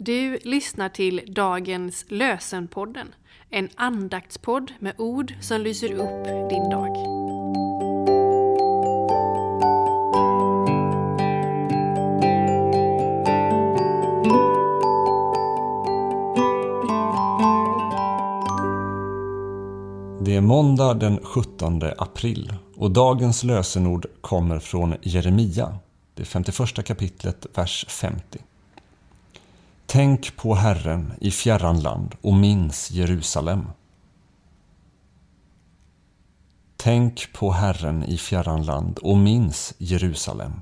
Du lyssnar till dagens Lösenpodden, en andaktspodd med ord som lyser upp din dag. Det är måndag den 17 april och dagens lösenord kommer från Jeremia, det 51 kapitlet, vers 50. Tänk på Herren i fjärran land och minns Jerusalem. Tänk på Herren i fjärran land och minns Jerusalem.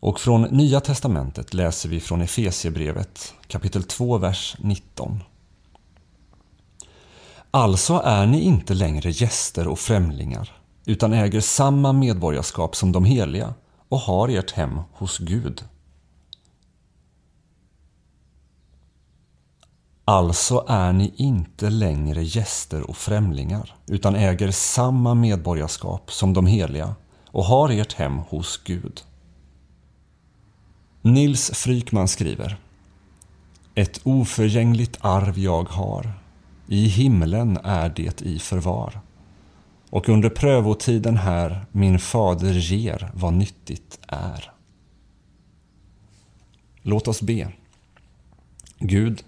Och från Nya testamentet läser vi från Efesiebrevet kapitel 2, vers 19. Alltså är ni inte längre gäster och främlingar, utan äger samma medborgarskap som de heliga och har ert hem hos Gud. Alltså är ni inte längre gäster och främlingar, utan äger samma medborgarskap som de heliga och har ert hem hos Gud. Nils Frykman skriver Ett oförgängligt arv jag har, i himlen är det i förvar. Och under prövotiden här min fader ger vad nyttigt är. Låt oss be. Gud,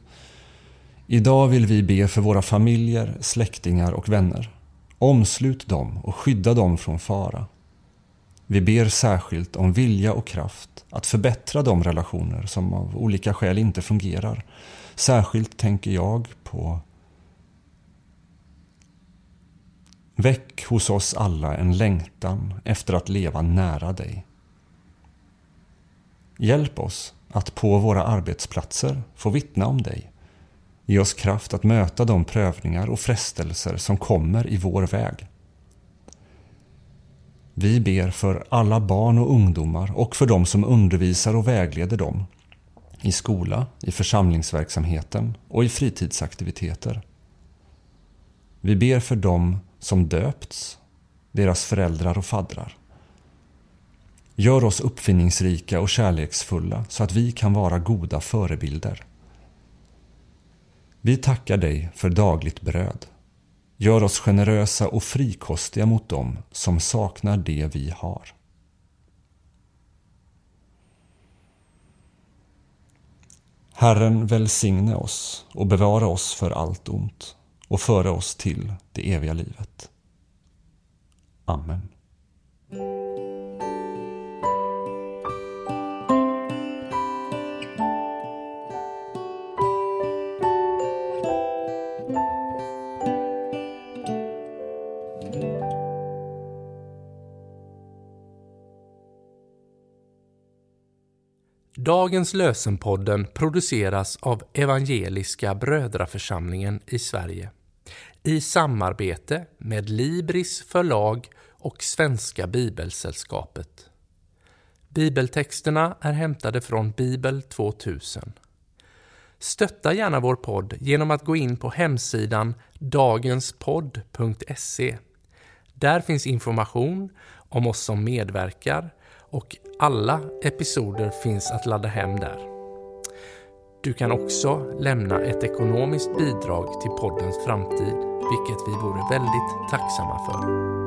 idag vill vi be för våra familjer, släktingar och vänner. Omslut dem och skydda dem från fara. Vi ber särskilt om vilja och kraft att förbättra de relationer som av olika skäl inte fungerar. Särskilt tänker jag på Väck hos oss alla en längtan efter att leva nära dig. Hjälp oss att på våra arbetsplatser få vittna om dig. Ge oss kraft att möta de prövningar och frestelser som kommer i vår väg. Vi ber för alla barn och ungdomar och för de som undervisar och vägleder dem i skola, i församlingsverksamheten och i fritidsaktiviteter. Vi ber för dem som döpts, deras föräldrar och faddrar. Gör oss uppfinningsrika och kärleksfulla så att vi kan vara goda förebilder. Vi tackar dig för dagligt bröd. Gör oss generösa och frikostiga mot dem som saknar det vi har. Herren välsigne oss och bevara oss för allt ont och föra oss till det eviga livet. Amen. Dagens lösenpodden produceras av Evangeliska Brödraförsamlingen i Sverige i samarbete med Libris förlag och Svenska Bibelsällskapet. Bibeltexterna är hämtade från Bibel 2000. Stötta gärna vår podd genom att gå in på hemsidan dagenspodd.se. Där finns information om oss som medverkar och alla episoder finns att ladda hem där. Du kan också lämna ett ekonomiskt bidrag till poddens framtid, vilket vi vore väldigt tacksamma för.